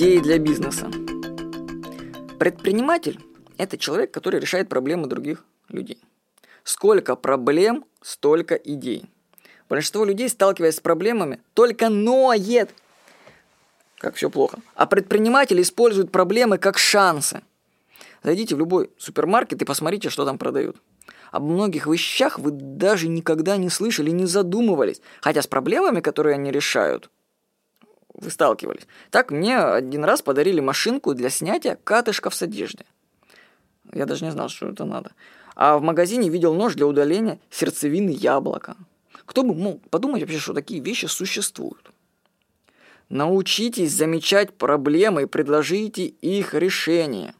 Идеи для бизнеса. Предприниматель – это человек, который решает проблемы других людей. Сколько проблем, столько идей. Большинство людей, сталкиваясь с проблемами, только ноет, как все плохо. А предприниматели используют проблемы как шансы. Зайдите в любой супермаркет и посмотрите, что там продают. Об многих вещах вы даже никогда не слышали, не задумывались. Хотя с проблемами, которые они решают, вы сталкивались. Так мне один раз подарили машинку для снятия катышков с одежды. Я даже не знал, что это надо. А в магазине видел нож для удаления сердцевины яблока. Кто бы мог подумать вообще, что такие вещи существуют. Научитесь замечать проблемы и предложите их решение.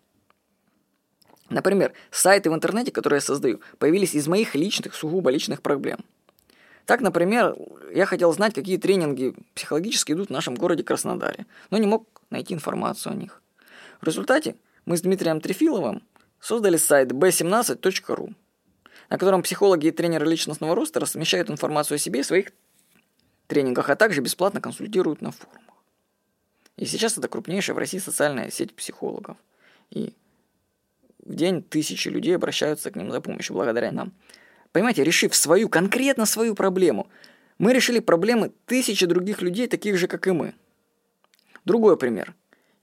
Например, сайты в интернете, которые я создаю, появились из моих личных, сугубо личных проблем. Так, например, я хотел знать, какие тренинги психологически идут в нашем городе Краснодаре, но не мог найти информацию о них. В результате мы с Дмитрием Трефиловым создали сайт b17.ru, на котором психологи и тренеры личностного роста размещают информацию о себе и своих тренингах, а также бесплатно консультируют на форумах. И сейчас это крупнейшая в России социальная сеть психологов. И в день тысячи людей обращаются к ним за помощью благодаря нам. Понимаете, решив свою, конкретно свою проблему, мы решили проблемы тысячи других людей, таких же, как и мы. Другой пример.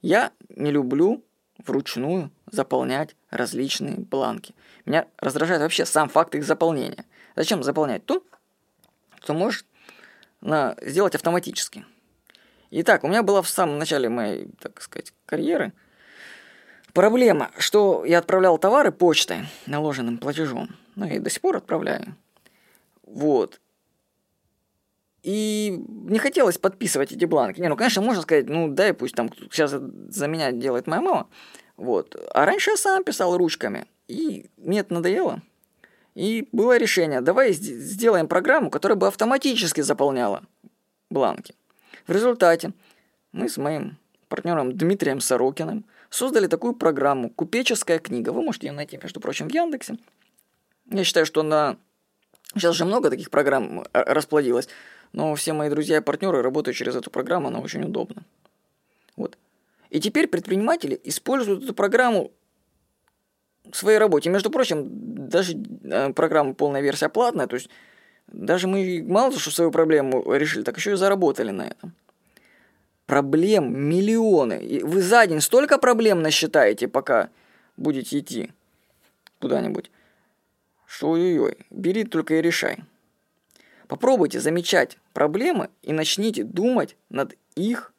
Я не люблю вручную заполнять различные бланки. Меня раздражает вообще сам факт их заполнения. Зачем заполнять то, что может на, сделать автоматически? Итак, у меня была в самом начале моей, так сказать, карьеры – Проблема, что я отправлял товары почтой, наложенным платежом. Ну, и до сих пор отправляю. Вот. И не хотелось подписывать эти бланки. Не, ну, конечно, можно сказать, ну, дай пусть там сейчас за меня делает моя мама. Вот. А раньше я сам писал ручками. И мне это надоело. И было решение, давай сделаем программу, которая бы автоматически заполняла бланки. В результате мы с моим партнером Дмитрием Сорокиным – создали такую программу «Купеческая книга». Вы можете ее найти, между прочим, в Яндексе. Я считаю, что на... Сейчас же много таких программ э, расплодилось, но все мои друзья и партнеры работают через эту программу, она очень удобна. Вот. И теперь предприниматели используют эту программу в своей работе. Между прочим, даже э, программа полная версия платная, то есть даже мы мало что свою проблему решили, так еще и заработали на этом. Проблем миллионы. И вы за день столько проблем насчитаете, пока будете идти куда-нибудь. Что ой-ой, бери только и решай. Попробуйте замечать проблемы и начните думать над их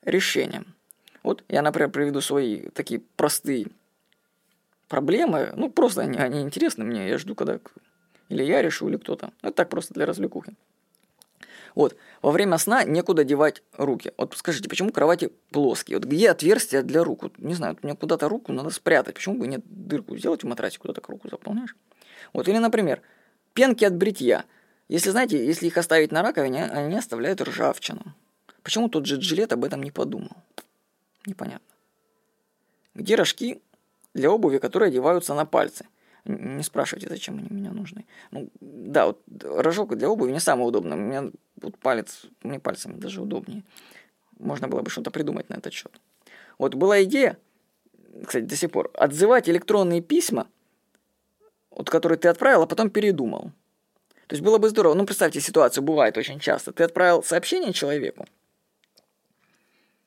решением. Вот я, например, приведу свои такие простые проблемы. Ну, просто они, они интересны мне. Я жду, когда или я решу, или кто-то. Это так просто для развлекухи. Вот, во время сна некуда девать руки. Вот скажите, почему кровати плоские? Вот где отверстие для рук? Вот, не знаю, вот мне куда-то руку надо спрятать. Почему бы нет дырку сделать в матрасе, куда-то руку заполняешь? Вот, или, например, пенки от бритья. Если, знаете, если их оставить на раковине, они оставляют ржавчину. Почему тот же жилет об этом не подумал? Непонятно. Где рожки для обуви, которые одеваются на пальцы? Не спрашивайте, зачем они мне нужны. Ну, да, вот рожок для обуви не самый удобный. У меня вот палец, мне пальцами даже удобнее. Можно было бы что-то придумать на этот счет. Вот была идея, кстати, до сих пор, отзывать электронные письма, вот, которые ты отправил, а потом передумал. То есть было бы здорово. Ну, представьте, ситуацию бывает очень часто. Ты отправил сообщение человеку,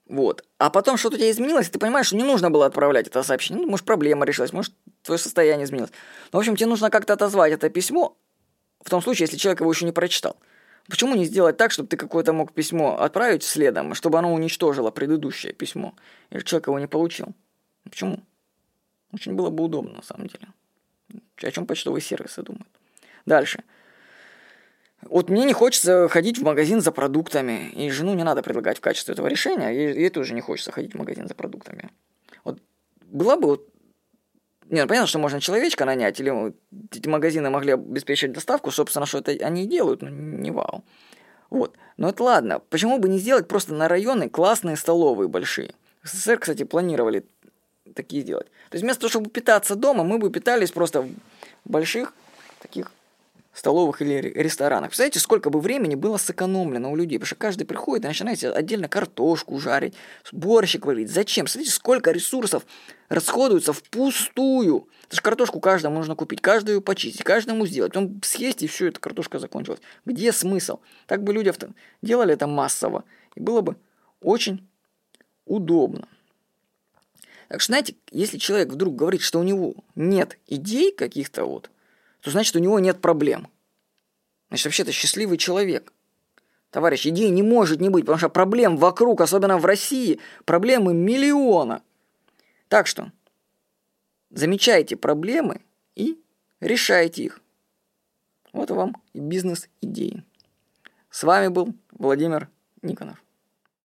вот. А потом что-то у тебя изменилось, и ты понимаешь, что не нужно было отправлять это сообщение. Ну, может, проблема решилась, может, твое состояние изменилось. Но, в общем, тебе нужно как-то отозвать это письмо, в том случае, если человек его еще не прочитал. Почему не сделать так, чтобы ты какое-то мог письмо отправить следом, чтобы оно уничтожило предыдущее письмо, и человек его не получил? Почему? Очень было бы удобно, на самом деле. О чем почтовые сервисы думают. Дальше. Вот мне не хочется ходить в магазин за продуктами, и жену не надо предлагать в качестве этого решения, ей, ей тоже не хочется ходить в магазин за продуктами. Вот была бы вот нет, ну, понятно, что можно человечка нанять, или эти магазины могли обеспечить доставку, собственно, что это они и делают, но не вау. Вот. Но это ладно. Почему бы не сделать просто на районы классные столовые большие? СССР, кстати, планировали такие делать. То есть вместо того, чтобы питаться дома, мы бы питались просто в больших таких столовых или ресторанах. Представляете, сколько бы времени было сэкономлено у людей, потому что каждый приходит и начинает отдельно картошку жарить, борщик варить. Зачем? Смотрите, сколько ресурсов расходуется впустую. Это же картошку каждому нужно купить, каждую почистить, каждому сделать. Он съесть, и все, эта картошка закончилась. Где смысл? Так бы люди делали это массово, и было бы очень удобно. Так что, знаете, если человек вдруг говорит, что у него нет идей каких-то вот, то значит у него нет проблем. Значит, вообще-то счастливый человек. Товарищ, идей не может не быть, потому что проблем вокруг, особенно в России, проблемы миллиона. Так что замечайте проблемы и решайте их. Вот вам и бизнес-идеи. С вами был Владимир Никонов.